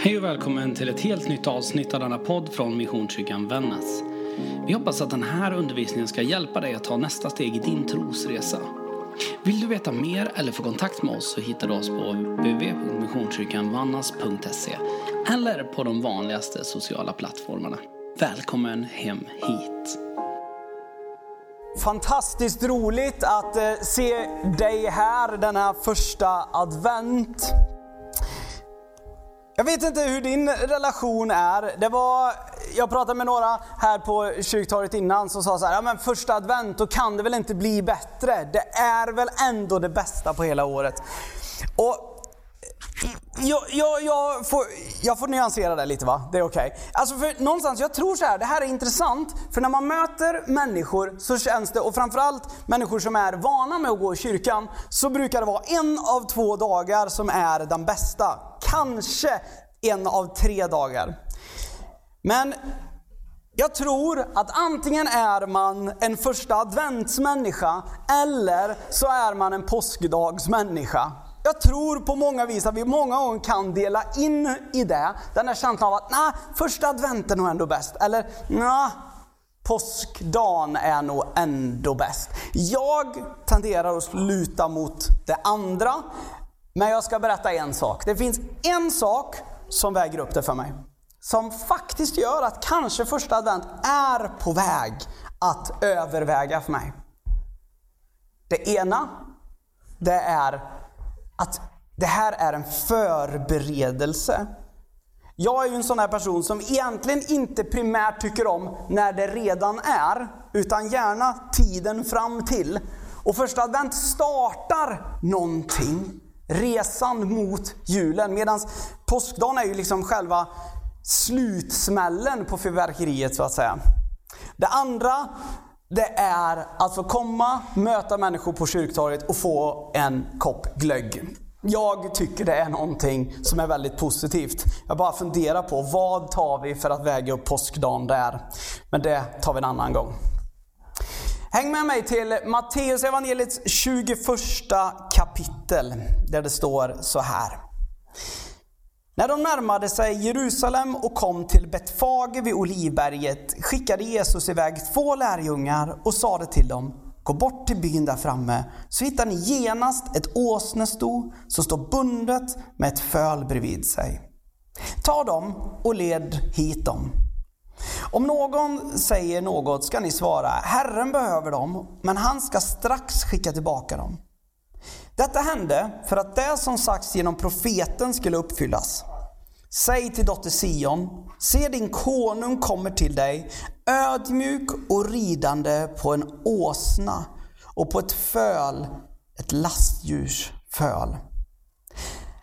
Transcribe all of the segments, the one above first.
Hej och välkommen till ett helt nytt avsnitt av denna podd från Missionskyrkan Vännäs. Vi hoppas att den här undervisningen ska hjälpa dig att ta nästa steg i din trosresa. Vill du veta mer eller få kontakt med oss så hittar du oss på www.missionskyrkanvannas.se eller på de vanligaste sociala plattformarna. Välkommen hem hit. Fantastiskt roligt att eh, se dig här denna första advent. Jag vet inte hur din relation är. Det var, jag pratade med några här på kyrktorget innan som sa så här, ja men första advent, då kan det väl inte bli bättre? Det är väl ändå det bästa på hela året. Och jag, jag, jag, får, jag får nyansera det lite va, det är okej. Okay. Alltså för någonstans, jag tror så här, det här är intressant, för när man möter människor så känns det, och framförallt människor som är vana med att gå i kyrkan, så brukar det vara en av två dagar som är den bästa. Kanske en av tre dagar. Men jag tror att antingen är man en första adventsmänniska eller så är man en påskdagsmänniska. Jag tror på många vis att vi många gånger kan dela in i det, den där känslan av att nej, första adventen är nog ändå bäst. Eller nej, påskdagen är nog ändå bäst. Jag tenderar att luta mot det andra, men jag ska berätta en sak. Det finns en sak som väger upp det för mig. Som faktiskt gör att kanske första advent är på väg att överväga för mig. Det ena, det är att det här är en förberedelse. Jag är ju en sån här person som egentligen inte primärt tycker om när det redan är, utan gärna tiden fram till. Och första advent startar någonting, resan mot julen. Medan påskdagen är ju liksom själva slutsmällen på fyrverkeriet så att säga. Det andra, det är att få komma, möta människor på kyrktorget och få en kopp glögg. Jag tycker det är någonting som är väldigt positivt. Jag bara funderar på vad tar vi för att väga upp påskdagen där? Men det tar vi en annan gång. Häng med mig till Matteus evangeliets 21 kapitel där det står så här. När de närmade sig Jerusalem och kom till Betfage vid Olivberget skickade Jesus iväg två lärjungar och sade till dem Gå bort till byn där framme så hittar ni genast ett åsnesto som står bundet med ett föl bredvid sig. Ta dem och led hit dem. Om någon säger något ska ni svara Herren behöver dem, men han ska strax skicka tillbaka dem. Detta hände för att det som sagts genom profeten skulle uppfyllas. Säg till dotter Sion, se din konung kommer till dig, ödmjuk och ridande på en åsna och på ett föl, ett lastdjurs föl.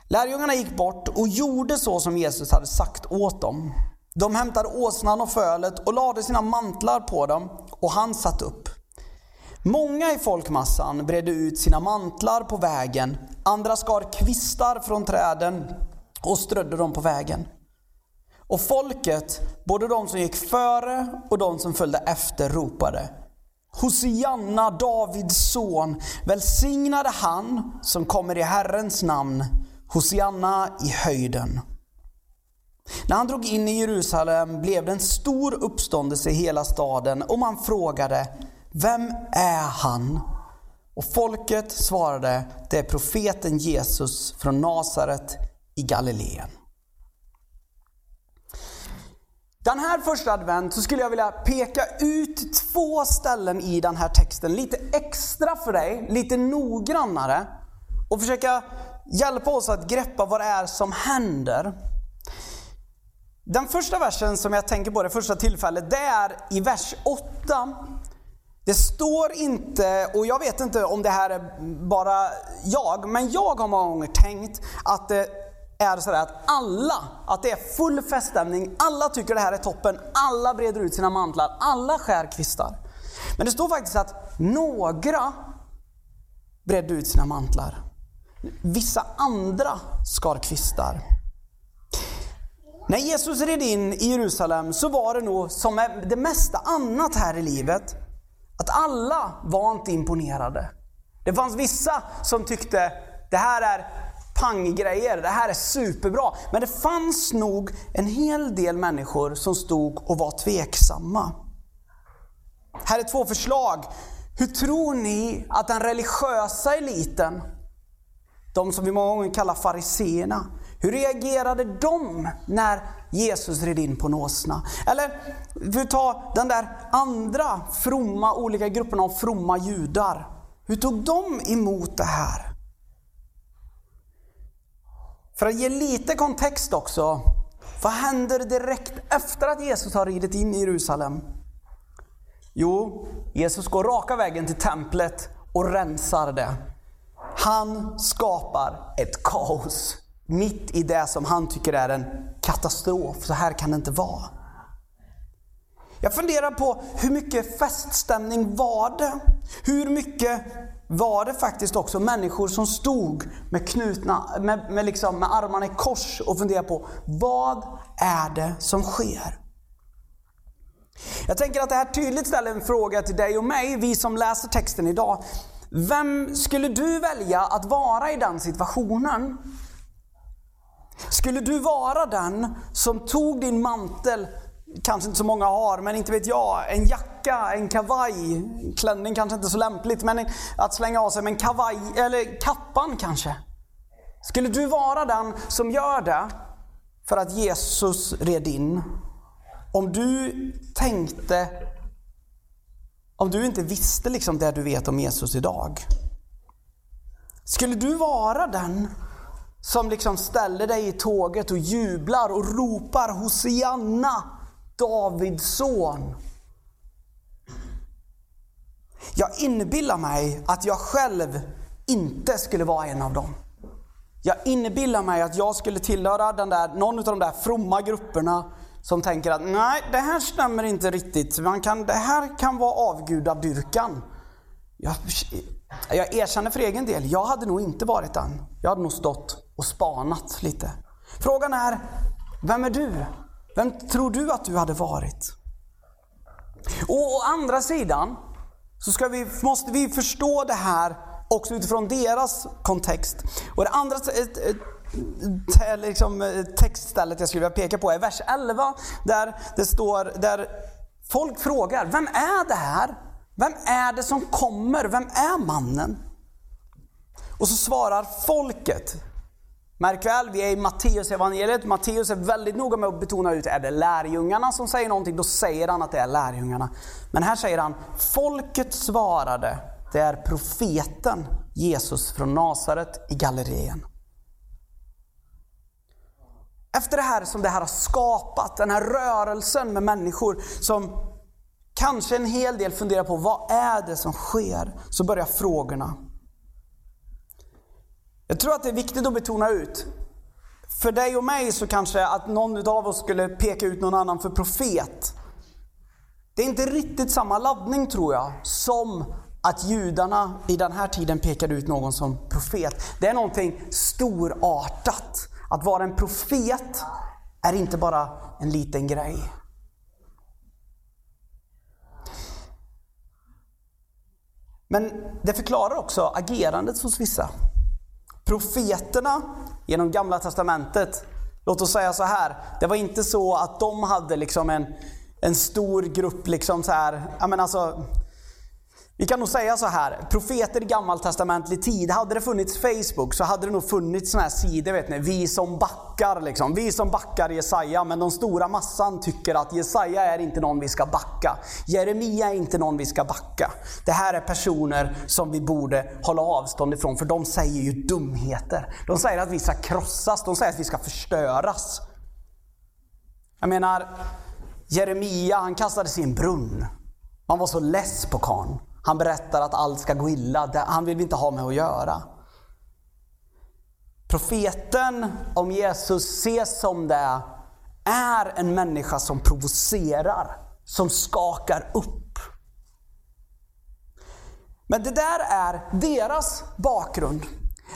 Lärjungarna gick bort och gjorde så som Jesus hade sagt åt dem. De hämtade åsnan och fölet och lade sina mantlar på dem och han satt upp. Många i folkmassan bredde ut sina mantlar på vägen, andra skar kvistar från träden och strödde dem på vägen. Och folket, både de som gick före och de som följde efter, ropade Hosianna, Davids son, välsignade han som kommer i Herrens namn, Hosianna i höjden. När han drog in i Jerusalem blev det en stor uppståndelse i hela staden och man frågade Vem är han? Och folket svarade Det är profeten Jesus från Nasaret i Galileen. Den här första advent så skulle jag vilja peka ut två ställen i den här texten lite extra för dig, lite noggrannare och försöka hjälpa oss att greppa vad det är som händer. Den första versen som jag tänker på, det första tillfället, det är i vers 8. Det står inte, och jag vet inte om det här är bara jag, men jag har många gånger tänkt att det är sådär att alla, att det är full feststämning, alla tycker det här är toppen, alla breder ut sina mantlar, alla skär kvistar. Men det står faktiskt att några bredde ut sina mantlar. Vissa andra skar kvistar. När Jesus red in i Jerusalem så var det nog som med det mesta annat här i livet, att alla var inte imponerade. Det fanns vissa som tyckte det här är panggrejer, det här är superbra. Men det fanns nog en hel del människor som stod och var tveksamma. Här är två förslag. Hur tror ni att den religiösa eliten, de som vi många gånger kallar fariseerna, hur reagerade de när Jesus red in på en åsna? Eller vi tar den där andra fromma, olika grupperna av fromma judar. Hur tog de emot det här? För att ge lite kontext också. Vad händer direkt efter att Jesus har ridit in i Jerusalem? Jo, Jesus går raka vägen till templet och rensar det. Han skapar ett kaos mitt i det som han tycker är en katastrof. Så här kan det inte vara. Jag funderar på hur mycket feststämning var det? Hur mycket var det faktiskt också människor som stod med knutna, med, med, liksom, med armarna i kors och funderade på vad är det som sker? Jag tänker att det här tydligt ställer en fråga till dig och mig, vi som läser texten idag. Vem skulle du välja att vara i den situationen? Skulle du vara den som tog din mantel, kanske inte så många har, men inte vet jag, en jacka, en kavaj, klänning kanske inte så lämpligt, men att slänga av sig med en kavaj, eller kappan kanske. Skulle du vara den som gör det för att Jesus red in? Om du tänkte, om du inte visste liksom det du vet om Jesus idag. Skulle du vara den som liksom ställer dig i tåget och jublar och ropar Hosianna, Davids son. Jag inbillar mig att jag själv inte skulle vara en av dem. Jag inbillar mig att jag skulle tillhöra den där, någon av de där fromma grupperna som tänker att nej, det här stämmer inte riktigt. Man kan, det här kan vara avgudadyrkan. Jag, jag erkänner för egen del, jag hade nog inte varit den. Jag hade nog stått och spanat lite. Frågan är, vem är du? Vem tror du att du hade varit? Och å andra sidan så ska vi, måste vi förstå det här också utifrån deras kontext. Och det andra liksom, textstället jag skulle vilja peka på är vers 11 där det står, där folk frågar, vem är det här? Vem är det som kommer? Vem är mannen? Och så svarar folket. Märk väl, vi är i Matteus evangeliet. Matteus är väldigt noga med att betona ut, är det lärjungarna som säger någonting, då säger han att det är lärjungarna. Men här säger han, folket svarade, det är profeten Jesus från Nasaret i Galileen. Efter det här som det här har skapat, den här rörelsen med människor som kanske en hel del funderar på vad är det som sker? Så börjar frågorna. Jag tror att det är viktigt att betona ut. För dig och mig så kanske att någon av oss skulle peka ut någon annan för profet. Det är inte riktigt samma laddning tror jag, som att judarna i den här tiden pekade ut någon som profet. Det är någonting storartat. Att vara en profet är inte bara en liten grej. Men det förklarar också agerandet hos vissa. Profeterna genom Gamla Testamentet, låt oss säga så här, det var inte så att de hade liksom en, en stor grupp, liksom så här, jag menar alltså, vi kan nog säga så här, profeter i gammaltestamentlig tid, hade det funnits Facebook så hade det nog funnits sådana här sidor, vet ni, vi som backar liksom. Vi som backar Jesaja, men den stora massan tycker att Jesaja är inte någon vi ska backa. Jeremia är inte någon vi ska backa. Det här är personer som vi borde hålla avstånd ifrån, för de säger ju dumheter. De säger att vi ska krossas, de säger att vi ska förstöras. Jag menar, Jeremia han kastades i en brunn. Man var så less på karln. Han berättar att allt ska gå illa. Han vill vi inte ha med att göra. Profeten om Jesus ses som det är en människa som provocerar, som skakar upp. Men det där är deras bakgrund.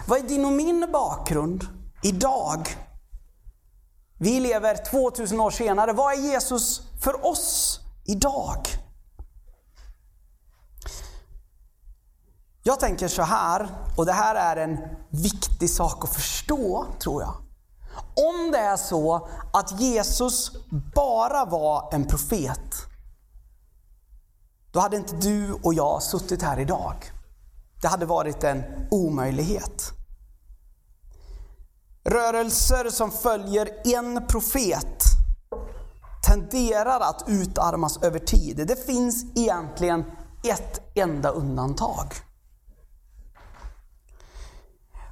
Vad är din och min bakgrund idag? Vi lever 2000 år senare. Vad är Jesus för oss idag? Jag tänker så här, och det här är en viktig sak att förstå, tror jag. Om det är så att Jesus bara var en profet, då hade inte du och jag suttit här idag. Det hade varit en omöjlighet. Rörelser som följer en profet tenderar att utarmas över tid. Det finns egentligen ett enda undantag.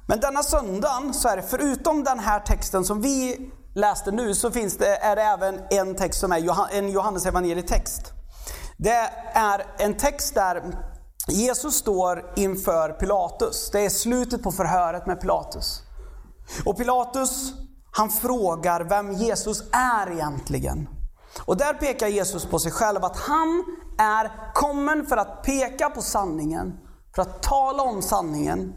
Men denna söndagen så är det förutom den här texten som vi läste nu så finns det, är det även en text som är en Johannes text. Det är en text där Jesus står inför Pilatus. Det är slutet på förhöret med Pilatus. Och Pilatus han frågar vem Jesus är egentligen. Och där pekar Jesus på sig själv att han är kommen för att peka på sanningen, för att tala om sanningen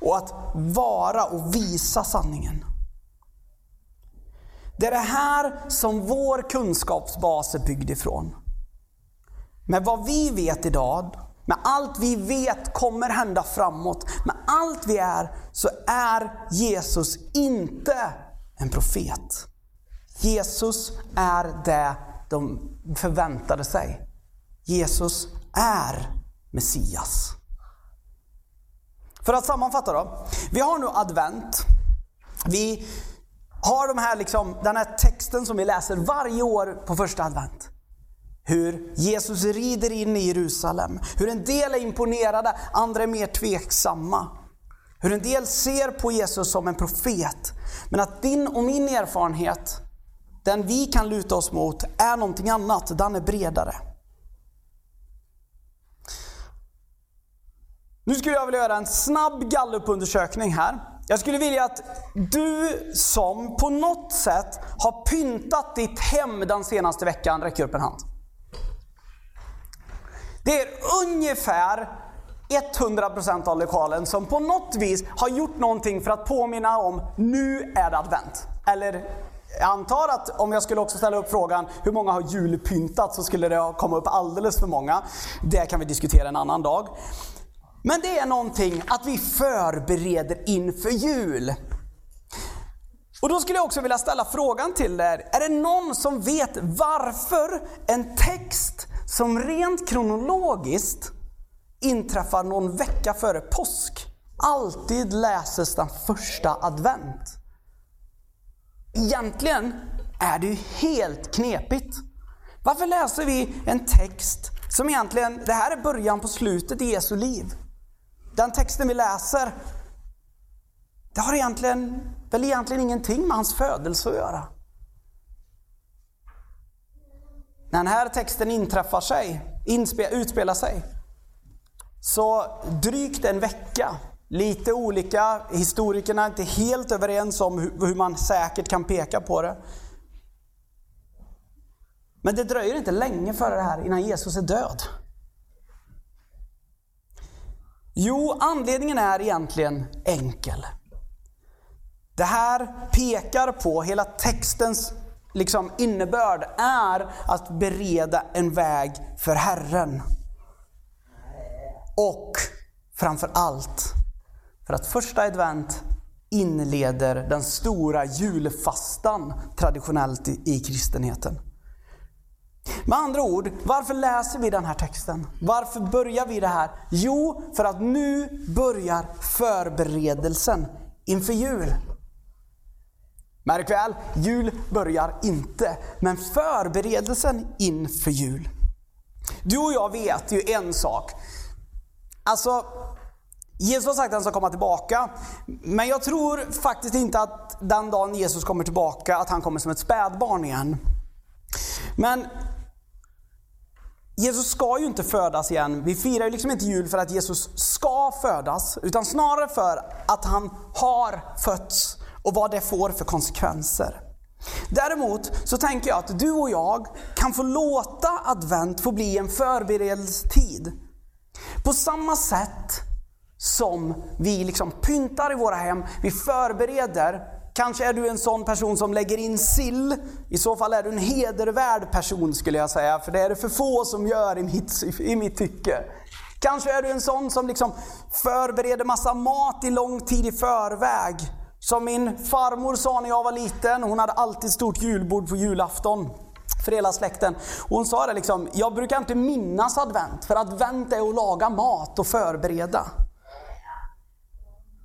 och att vara och visa sanningen. Det är det här som vår kunskapsbas är byggd ifrån. Med vad vi vet idag, med allt vi vet kommer hända framåt, med allt vi är, så är Jesus inte en profet. Jesus är det de förväntade sig. Jesus är Messias. För att sammanfatta då. Vi har nu advent. Vi har de här liksom, den här texten som vi läser varje år på första advent. Hur Jesus rider in i Jerusalem. Hur en del är imponerade, andra är mer tveksamma. Hur en del ser på Jesus som en profet. Men att din och min erfarenhet, den vi kan luta oss mot, är någonting annat. Den är bredare. Nu skulle jag vilja göra en snabb gallupundersökning här. Jag skulle vilja att du som på något sätt har pyntat ditt hem den senaste veckan räcker upp en hand. Det är ungefär 100% av lokalen som på något vis har gjort någonting för att påminna om nu är det advent. Eller jag antar att om jag skulle också ställa upp frågan hur många har julpyntat så skulle det komma upp alldeles för många. Det kan vi diskutera en annan dag. Men det är någonting att vi förbereder inför jul. Och då skulle jag också vilja ställa frågan till er. Är det någon som vet varför en text som rent kronologiskt inträffar någon vecka före påsk alltid läses den första advent? Egentligen är det ju helt knepigt. Varför läser vi en text som egentligen, det här är början på slutet i Jesu liv. Den texten vi läser, det har egentligen, väl egentligen ingenting med hans födelse att göra. När den här texten inträffar sig, inspe, utspelar sig, så drygt en vecka, lite olika, historikerna är inte helt överens om hur, hur man säkert kan peka på det. Men det dröjer inte länge före det här innan Jesus är död. Jo, anledningen är egentligen enkel. Det här pekar på, hela textens liksom innebörd är att bereda en väg för Herren. Och framför allt för att första advent inleder den stora julfastan traditionellt i, i kristenheten. Med andra ord, varför läser vi den här texten? Varför börjar vi det här? Jo, för att nu börjar förberedelsen inför jul. Märk väl, jul börjar inte, men förberedelsen inför jul. Du och jag vet ju en sak. Alltså, Jesus har sagt att han ska komma tillbaka. Men jag tror faktiskt inte att den dagen Jesus kommer tillbaka, att han kommer som ett spädbarn igen. Men Jesus ska ju inte födas igen. Vi firar ju liksom inte jul för att Jesus ska födas, utan snarare för att han har fötts och vad det får för konsekvenser. Däremot så tänker jag att du och jag kan få låta advent få bli en förberedelsetid. På samma sätt som vi liksom pyntar i våra hem, vi förbereder. Kanske är du en sån person som lägger in sill. I så fall är du en hedervärd person skulle jag säga, för det är det för få som gör i mitt, i mitt tycke. Kanske är du en sån som liksom förbereder massa mat i lång tid i förväg. Som min farmor sa när jag var liten, hon hade alltid stort julbord på julafton för hela släkten. Och hon sa det liksom, jag brukar inte minnas advent, för advent är att laga mat och förbereda.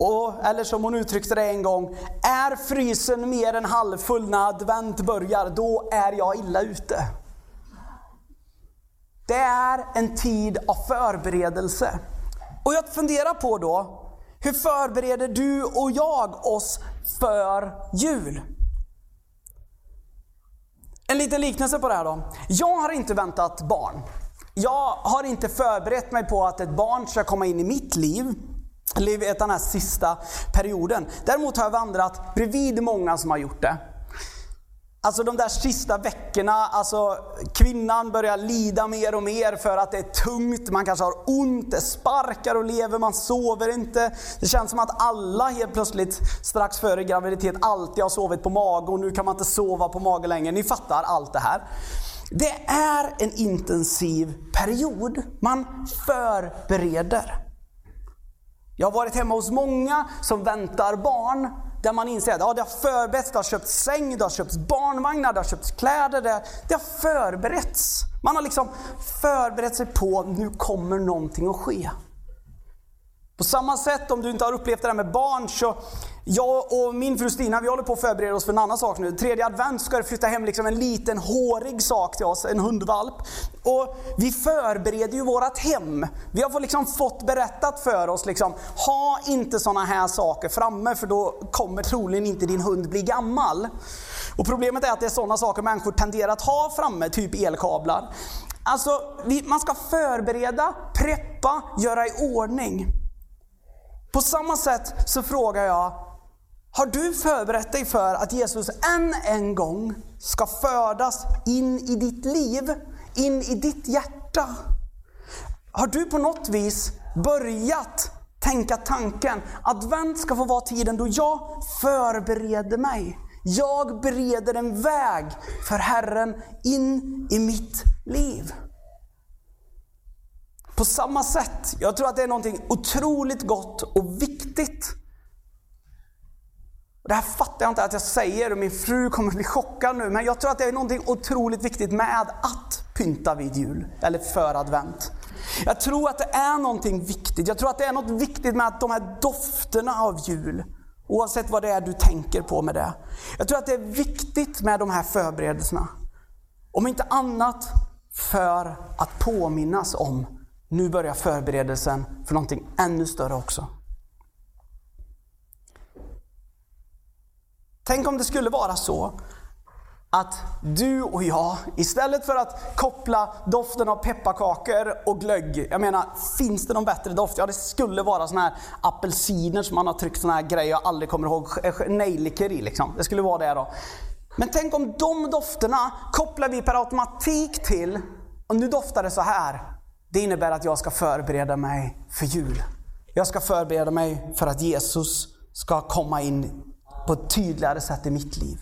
Och, eller som hon uttryckte det en gång, är frysen mer än halvfull när advent börjar, då är jag illa ute. Det är en tid av förberedelse. Och jag funderar på då, hur förbereder du och jag oss för jul? En liten liknelse på det här då. Jag har inte väntat barn. Jag har inte förberett mig på att ett barn ska komma in i mitt liv. Livet den här sista perioden. Däremot har jag vandrat bredvid många som har gjort det. Alltså de där sista veckorna, alltså kvinnan börjar lida mer och mer för att det är tungt, man kanske har ont, det sparkar och lever, man sover inte. Det känns som att alla helt plötsligt strax före graviditet alltid har sovit på mage och nu kan man inte sova på mage längre. Ni fattar allt det här. Det är en intensiv period. Man förbereder. Jag har varit hemma hos många som väntar barn där man inser att ja, det har förberetts, det har köpts säng, det har köpts barnvagnar, det har köpts kläder. Det, det har förberetts. Man har liksom förberett sig på att nu kommer någonting att ske. På samma sätt om du inte har upplevt det där med barn så jag och min fru Stina vi håller på att förbereda oss för en annan sak nu. Tredje advent ska det flytta hem liksom en liten hårig sak till oss, en hundvalp. Och vi förbereder ju vårt hem. Vi har liksom fått berättat för oss, liksom, ha inte sådana här saker framme för då kommer troligen inte din hund bli gammal. Och Problemet är att det är sådana saker människor tenderar att ha framme, typ elkablar. Alltså, vi, man ska förbereda, preppa, göra i ordning. På samma sätt så frågar jag, har du förberett dig för att Jesus än en gång ska födas in i ditt liv, in i ditt hjärta? Har du på något vis börjat tänka tanken, advent ska få vara tiden då jag förbereder mig. Jag bereder en väg för Herren in i mitt liv. På samma sätt, jag tror att det är något otroligt gott och viktigt. Det här fattar jag inte att jag säger och min fru kommer bli chockad nu, men jag tror att det är något otroligt viktigt med att pynta vid jul, eller för advent. Jag tror att det är någonting viktigt. Jag tror att det är något viktigt med att de här dofterna av jul, oavsett vad det är du tänker på med det. Jag tror att det är viktigt med de här förberedelserna. Om inte annat för att påminnas om nu börjar förberedelsen för någonting ännu större också. Tänk om det skulle vara så att du och jag, istället för att koppla doften av pepparkakor och glögg, jag menar, finns det någon bättre doft? Ja, det skulle vara såna här apelsiner som man har tryckt såna här grejer jag aldrig kommer ihåg, nejlikor i liksom. Det skulle vara det då. Men tänk om de dofterna kopplar vi per automatik till, och nu doftar det så här. Det innebär att jag ska förbereda mig för jul. Jag ska förbereda mig för att Jesus ska komma in på ett tydligare sätt i mitt liv.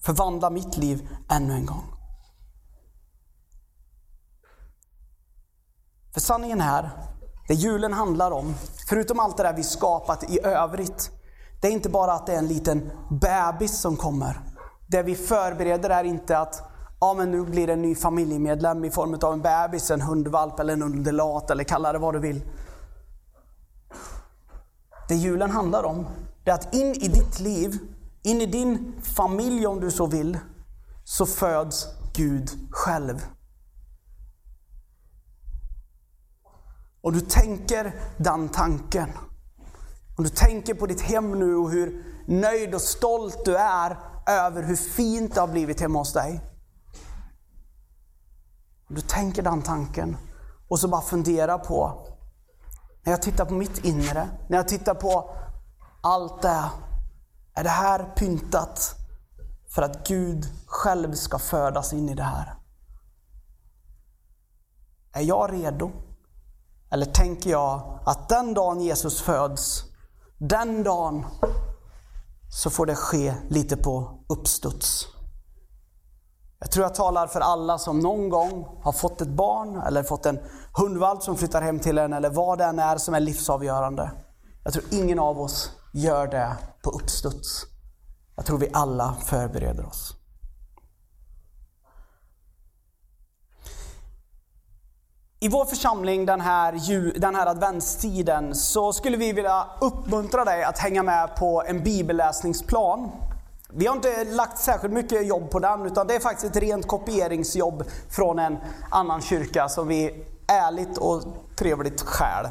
Förvandla mitt liv ännu en gång. För sanningen är, det julen handlar om, förutom allt det där vi skapat i övrigt, det är inte bara att det är en liten bebis som kommer. Det vi förbereder är inte att ja men nu blir det en ny familjemedlem i form av en bebis, en hundvalp eller en undulat eller kalla det vad du vill. Det julen handlar om, det är att in i ditt liv, in i din familj om du så vill, så föds Gud själv. Och du tänker den tanken. Om du tänker på ditt hem nu och hur nöjd och stolt du är över hur fint det har blivit hemma hos dig. Du tänker den tanken och så bara fundera på, när jag tittar på mitt inre, när jag tittar på allt det, är det här pyntat för att Gud själv ska födas in i det här? Är jag redo? Eller tänker jag att den dagen Jesus föds, den dagen så får det ske lite på uppstuds? Jag tror jag talar för alla som någon gång har fått ett barn eller fått en hundvalp som flyttar hem till en eller vad det än är som är livsavgörande. Jag tror ingen av oss gör det på uppstuds. Jag tror vi alla förbereder oss. I vår församling den här, den här adventstiden så skulle vi vilja uppmuntra dig att hänga med på en bibelläsningsplan. Vi har inte lagt särskilt mycket jobb på den utan det är faktiskt ett rent kopieringsjobb från en annan kyrka som vi ärligt och trevligt stjäl.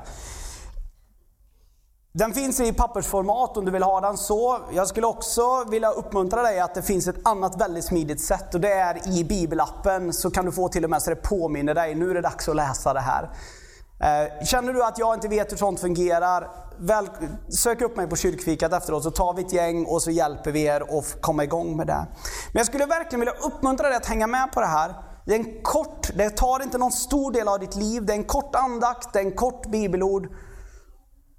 Den finns i pappersformat om du vill ha den så. Jag skulle också vilja uppmuntra dig att det finns ett annat väldigt smidigt sätt och det är i bibelappen så kan du få till och med så det påminner dig, nu är det dags att läsa det här. Eh, känner du att jag inte vet hur sånt fungerar, väl, sök upp mig på kyrkfikat efteråt så tar vi ett gäng och så hjälper vi er att komma igång med det. Men jag skulle verkligen vilja uppmuntra dig att hänga med på det här. Det är en kort, det tar inte någon stor del av ditt liv, det är en kort andakt, det är en kort bibelord.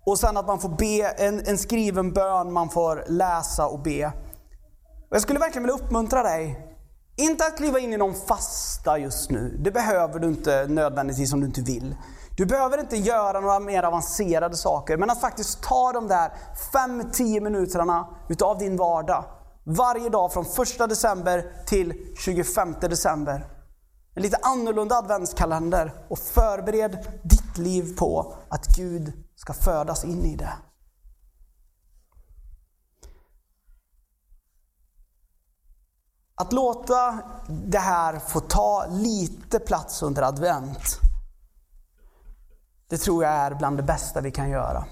Och sen att man får be en, en skriven bön man får läsa och be. Och jag skulle verkligen vilja uppmuntra dig. Inte att kliva in i någon fasta just nu. Det behöver du inte nödvändigtvis om du inte vill. Du behöver inte göra några mer avancerade saker, men att faktiskt ta de där 5-10 minuterna utav din vardag. Varje dag från 1 december till 25 december. En lite annorlunda adventskalender och förbered ditt liv på att Gud ska födas in i det. Att låta det här få ta lite plats under advent, det tror jag är bland det bästa vi kan göra.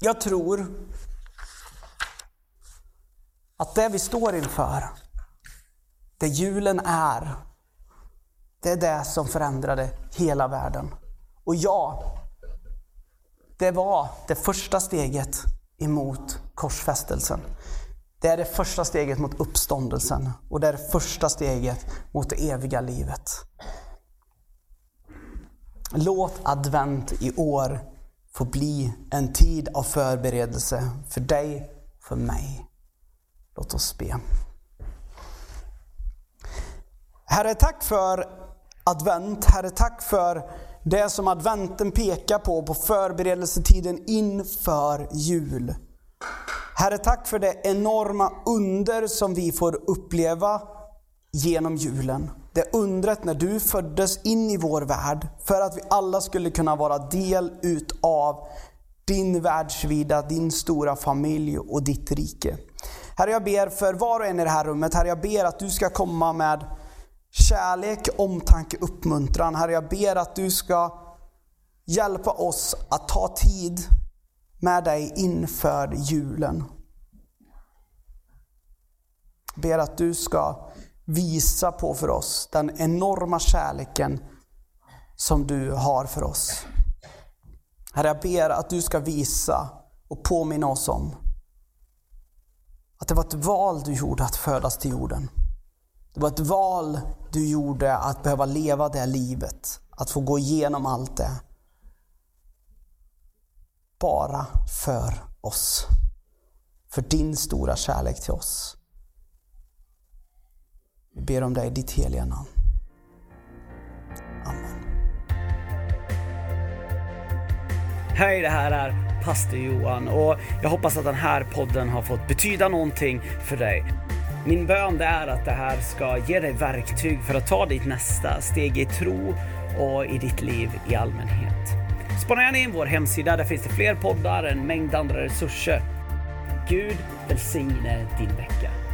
Jag tror att det vi står inför, det julen är, det är det som förändrade hela världen. Och ja, det var det första steget emot korsfästelsen. Det är det första steget mot uppståndelsen och det är det första steget mot det eviga livet. Låt advent i år få bli en tid av förberedelse för dig för mig. Låt oss be. Herre, tack för advent. Herre, tack för det som adventen pekar på, på förberedelsetiden inför jul. Herre, tack för det enorma under som vi får uppleva genom julen. Det undret när du föddes in i vår värld för att vi alla skulle kunna vara del utav din världsvida, din stora familj och ditt rike. Herre, jag ber för var och en i det här rummet, Herre, jag ber att du ska komma med kärlek, omtanke, uppmuntran. Herre, jag ber att du ska hjälpa oss att ta tid med dig inför julen. Jag ber att du ska visa på för oss den enorma kärleken som du har för oss. Herre, jag ber att du ska visa och påminna oss om att det var ett val du gjorde att födas till jorden. Det var ett val du gjorde att behöva leva det livet, att få gå igenom allt det. Bara för oss. För din stora kärlek till oss. Vi ber om dig i ditt heliga namn. Amen. Hej, det här är pastor Johan och jag hoppas att den här podden har fått betyda någonting för dig. Min bön är att det här ska ge dig verktyg för att ta ditt nästa steg i tro och i ditt liv i allmänhet. Spana gärna in vår hemsida, där finns det fler poddar, en mängd andra resurser. Gud välsigne din vecka.